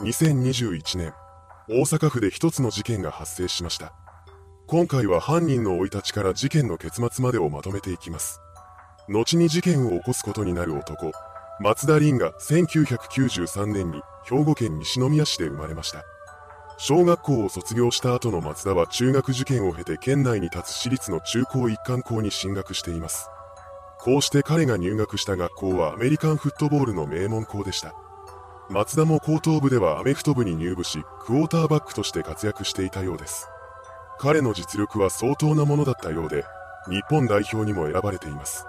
2021年、大阪府で一つの事件が発生しました。今回は犯人の生い立ちから事件の結末までをまとめていきます。後に事件を起こすことになる男、松田凛が1993年に兵庫県西宮市で生まれました。小学校を卒業した後の松田は中学受験を経て県内に立つ私立の中高一貫校に進学しています。こうして彼が入学した学校はアメリカンフットボールの名門校でした。松田も高等部ではアメフト部に入部し、クォーターバックとして活躍していたようです。彼の実力は相当なものだったようで、日本代表にも選ばれています。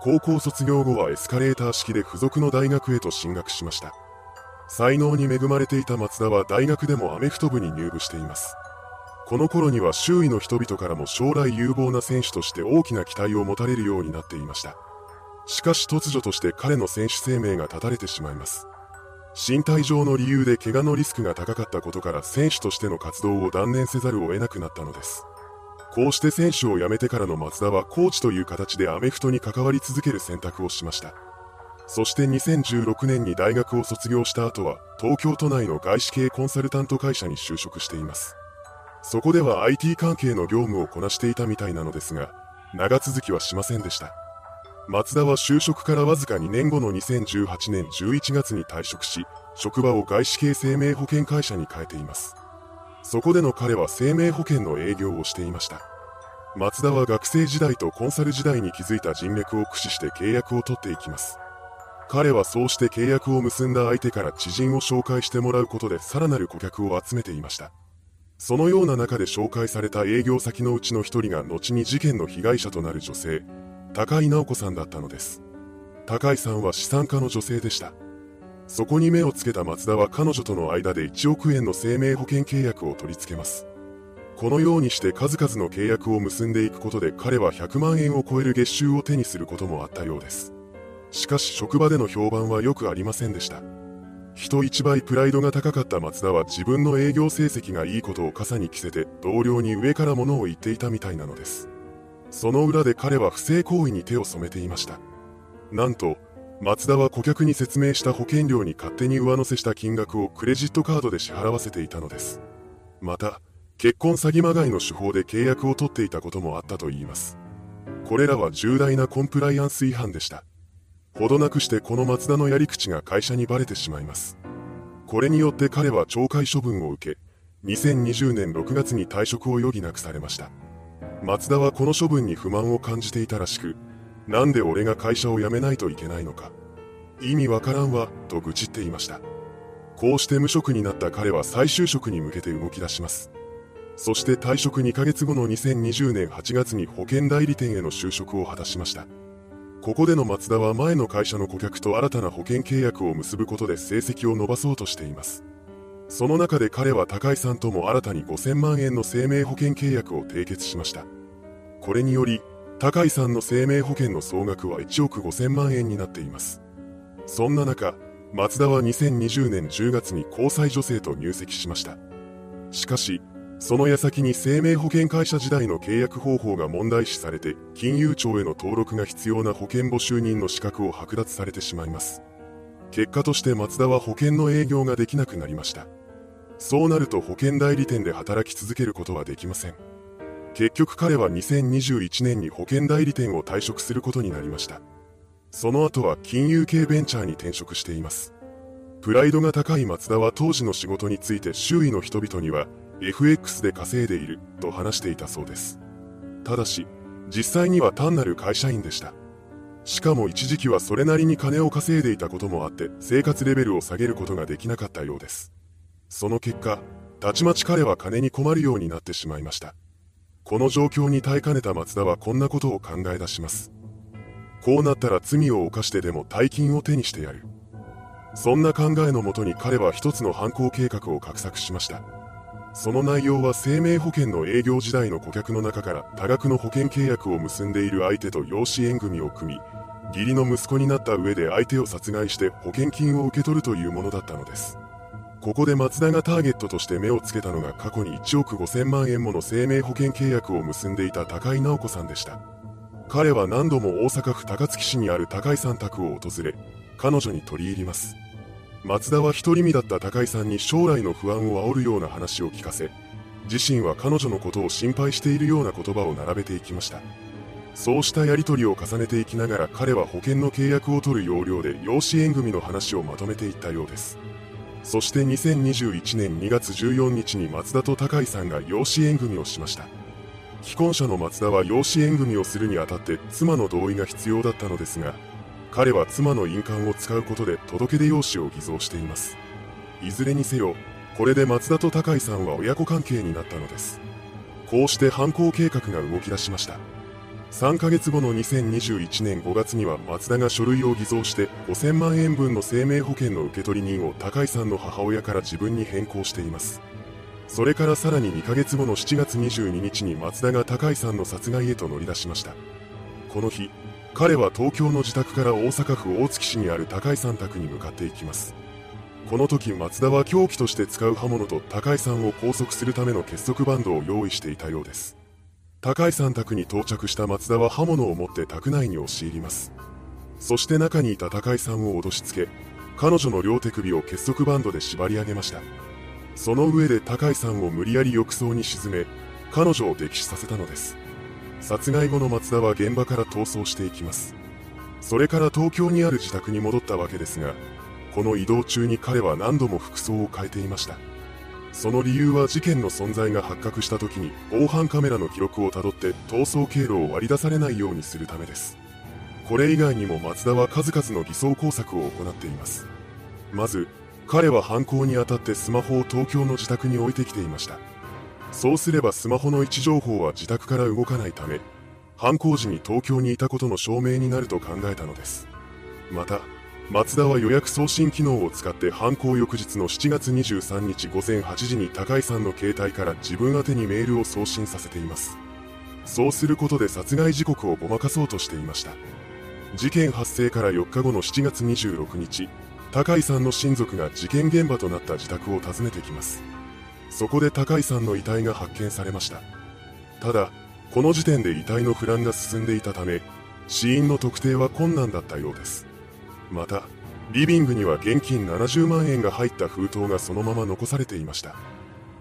高校卒業後はエスカレーター式で付属の大学へと進学しました。才能に恵まれていた松田は大学でもアメフト部に入部しています。この頃には周囲の人々からも将来有望な選手として大きな期待を持たれるようになっていました。しかし突如として彼の選手生命が絶たれてしまいます。身体上の理由で怪我のリスクが高かったことから選手としての活動を断念せざるを得なくなったのです。こうして選手を辞めてからの松田はコーチという形でアメフトに関わり続ける選択をしました。そして2016年に大学を卒業した後は東京都内の外資系コンサルタント会社に就職しています。そこでは IT 関係の業務をこなしていたみたいなのですが、長続きはしませんでした。松田は就職からわずか2年後の2018年11月に退職し、職場を外資系生命保険会社に変えています。そこでの彼は生命保険の営業をしていました。松田は学生時代とコンサル時代に築いた人脈を駆使して契約を取っていきます。彼はそうして契約を結んだ相手から知人を紹介してもらうことでさらなる顧客を集めていました。そのような中で紹介された営業先のうちの一人が後に事件の被害者となる女性、高井直子さんだったのです。高井さんは資産家の女性でした。そこに目をつけた松田は彼女との間で1億円の生命保険契約を取り付けます。このようにして数々の契約を結んでいくことで彼は100万円を超える月収を手にすることもあったようです。しかし職場での評判は良くありませんでした。人一倍プライドが高かった松田は自分の営業成績がいいことを傘に着せて同僚に上から物を言っていたみたいなのです。その裏で彼は不正行為に手を染めていました。なんと、松田は顧客に説明した保険料に勝手に上乗せした金額をクレジットカードで支払わせていたのです。また、結婚詐欺まがいの手法で契約を取っていたこともあったといいます。これらは重大なコンプライアンス違反でした。ほどなくしてこの松田のやり口が会社にバレてしまいます。これによって彼は懲戒処分を受け、2020年6月に退職を余儀なくされました。松田はこの処分に不満を感じていたらしく、なんで俺が会社を辞めないといけないのか。意味わからんわ、と愚痴っていました。こうして無職になった彼は再就職に向けて動き出します。そして退職2ヶ月後の2020年8月に保険代理店への就職を果たしました。ここでの松田は前の会社の顧客と新たな保険契約を結ぶことで成績を伸ばそうとしています。その中で彼は高井さんとも新たに5000万円の生命保険契約を締結しました。これにより、高井さんの生命保険の総額は1億5000万円になっています。そんな中、松田は2020年10月に交際女性と入籍しました。しかし、その矢先に生命保険会社時代の契約方法が問題視されて、金融庁への登録が必要な保険募集人の資格を剥奪されてしまいます。結果として松田は保険の営業ができなくなりました。そうなると保険代理店で働き続けることはできません。結局彼は2021年に保険代理店を退職することになりました。その後は金融系ベンチャーに転職しています。プライドが高い松田は当時の仕事について周囲の人々には FX で稼いでいると話していたそうです。ただし、実際には単なる会社員でした。しかも一時期はそれなりに金を稼いでいたこともあって生活レベルを下げることができなかったようです。その結果、たちまち彼は金に困るようになってしまいました。この状況に耐えかねた松田はこんなことを考え出します。こうなったら罪を犯してでも大金を手にしてやる。そんな考えのもとに彼は一つの犯行計画を画策しました。その内容は生命保険の営業時代の顧客の中から多額の保険契約を結んでいる相手と養子縁組を組み、義理の息子になった上で相手を殺害して保険金を受け取るというものだったのです。ここで松田がターゲットとして目をつけたのが過去に1億5000万円もの生命保険契約を結んでいた高井直子さんでした。彼は何度も大阪府高槻市にある高井さん宅を訪れ、彼女に取り入ります。松田は独り身だった高井さんに将来の不安を煽るような話を聞かせ、自身は彼女のことを心配しているような言葉を並べていきました。そうしたやり取りを重ねていきながら彼は保険の契約を取る要領で養子縁組の話をまとめていったようです。そして2021年2月14日に松田と高井さんが養子縁組をしました。既婚者の松田は養子縁組をするにあたって妻の同意が必要だったのですが、彼は妻の印鑑を使うことで届け出用紙を偽造しています。いずれにせよ、これで松田と高井さんは親子関係になったのです。こうして犯行計画が動き出しました。3ヶ月後の2021年5月には松田が書類を偽造して5000万円分の生命保険の受取人を高井さんの母親から自分に変更しています。それからさらに2ヶ月後の7月22日に松田が高井さんの殺害へと乗り出しました。この日、彼は東京の自宅から大阪府大月市にある高井さん宅に向かっていきます。この時松田は凶器として使う刃物と高井さんを拘束するための結束バンドを用意していたようです。高井さん宅に到着した松田は刃物を持って宅内に押し入ります。そして中にいた高井さんを脅しつけ、彼女の両手首を結束バンドで縛り上げました。その上で高井さんを無理やり浴槽に沈め、彼女を溺死させたのです。殺害後の松田は現場から逃走していきます。それから東京にある自宅に戻ったわけですが、この移動中に彼は何度も服装を変えていました。その理由は事件の存在が発覚した時に防犯カメラの記録をたどって逃走経路を割り出されないようにするためです。これ以外にも松田は数々の偽装工作を行っています。まず、彼は犯行にあたってスマホを東京の自宅に置いてきていました。そうすればスマホの位置情報は自宅から動かないため、犯行時に東京にいたことの証明になると考えたのです。また、松田は予約送信機能を使って犯行翌日の7月23日午前8時に高井さんの携帯から自分宛にメールを送信させています。そうすることで殺害時刻をごまかそうとしていました。事件発生から4日後の7月26日、高井さんの親族が事件現場となった自宅を訪ねてきます。そこで高井さんの遺体が発見されました。ただ、この時点で遺体の腐乱が進んでいたため、死因の特定は困難だったようです。また、リビングには現金70万円が入った封筒がそのまま残されていました。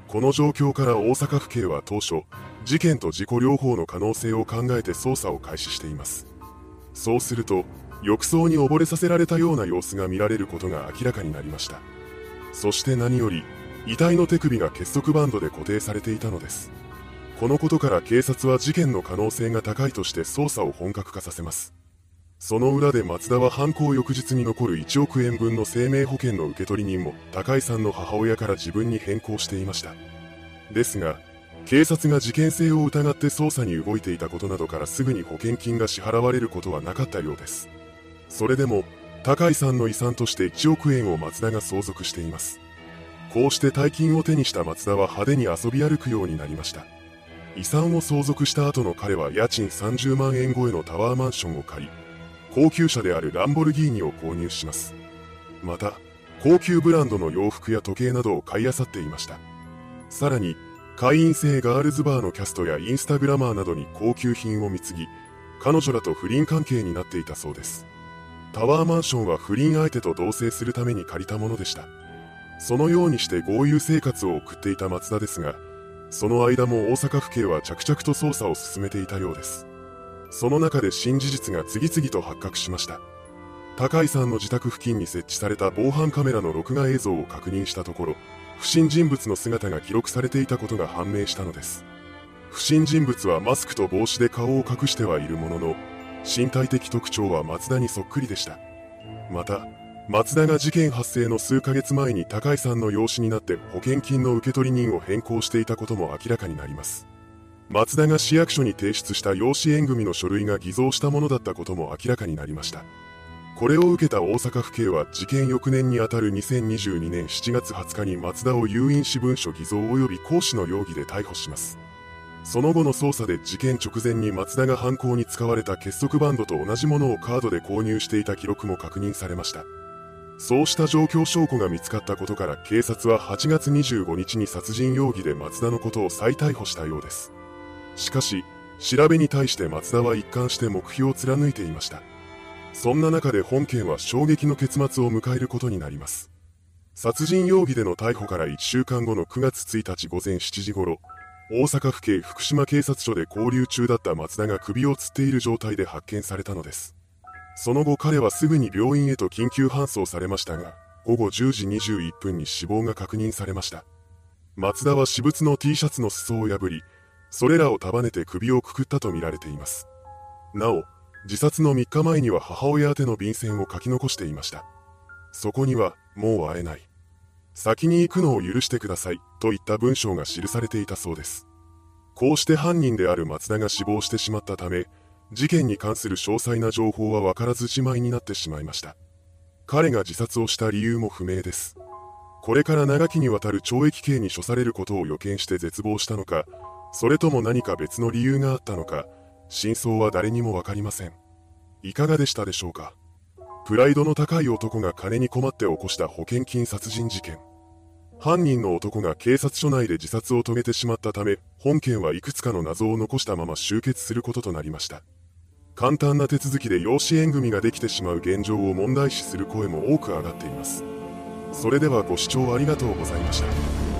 この状況から大阪府警は当初、事件と事故両方の可能性を考えて捜査を開始しています。そうすると、浴槽に溺れさせられたような様子が見られることが明らかになりました。そして何より、遺体の手首が結束バンドで固定されていたのです。このことから警察は事件の可能性が高いとして捜査を本格化させます。その裏で松田は犯行翌日に残る1億円分の生命保険の受取人も高井さんの母親から自分に変更していました。ですが、警察が事件性を疑って捜査に動いていたことなどからすぐに保険金が支払われることはなかったようです。それでも、高井さんの遺産として1億円を松田が相続しています。こうして大金を手にした松田は派手に遊び歩くようになりました。遺産を相続した後の彼は家賃30万円超えのタワーマンションを借り、高級車であるランボルギーニを購入します。また、高級ブランドの洋服や時計などを買い漁っていました。さらに、会員制ガールズバーのキャストやインスタグラマーなどに高級品を貢ぎ、彼女らと不倫関係になっていたそうです。タワーマンションは不倫相手と同棲するために借りたものでした。そのようにして豪遊生活を送っていた松田ですが、その間も大阪府警は着々と捜査を進めていたようです。その中で新事実が次々と発覚しました。高井さんの自宅付近に設置された防犯カメラの録画映像を確認したところ、不審人物の姿が記録されていたことが判明したのです。不審人物はマスクと帽子で顔を隠してはいるものの、身体的特徴は松田にそっくりでした。また、松田が事件発生の数ヶ月前に高井さんの養子になって保険金の受取人を変更していたことも明らかになります。松田が市役所に提出した養子縁組の書類が偽造したものだったことも明らかになりました。これを受けた大阪府警は事件翌年にあたる2022年7月20日に松田を誘引し文書偽造及び行使の容疑で逮捕します。その後の捜査で事件直前に松田が犯行に使われた結束バンドと同じものをカードで購入していた記録も確認されました。そうした状況証拠が見つかったことから警察は8月25日に殺人容疑で松田のことを再逮捕したようです。しかし、調べに対して松田は一貫して目標を貫いていました。そんな中で本件は衝撃の結末を迎えることになります。殺人容疑での逮捕から1週間後の9月1日午前7時頃、大阪府警福島警察署で交留中だった松田が首を吊っている状態で発見されたのです。その後彼はすぐに病院へと緊急搬送されましたが、午後10時21分に死亡が確認されました。松田は私物の T シャツの裾を破り、それらを束ねて首をくくったとみられています。なお、自殺の3日前には母親宛ての便箋を書き残していました。そこには、もう会えない。先に行くのを許してください、といった文章が記されていたそうです。こうして犯人である松田が死亡してしまったため、事件に関する詳細な情報は分からずじまいになってしまいました。彼が自殺をした理由も不明です。これから長きにわたる懲役刑に処されることを予見して絶望したのか、それとも何か別の理由があったのか、真相は誰にも分かりません。いかがでしたでしょうかプライドの高い男が金に困って起こした保険金殺人事件。犯人の男が警察署内で自殺を遂げてしまったため、本件はいくつかの謎を残したまま終結することとなりました。簡単な手続きで養子縁組ができてしまう現状を問題視する声も多く上がっています。それではご視聴ありがとうございました。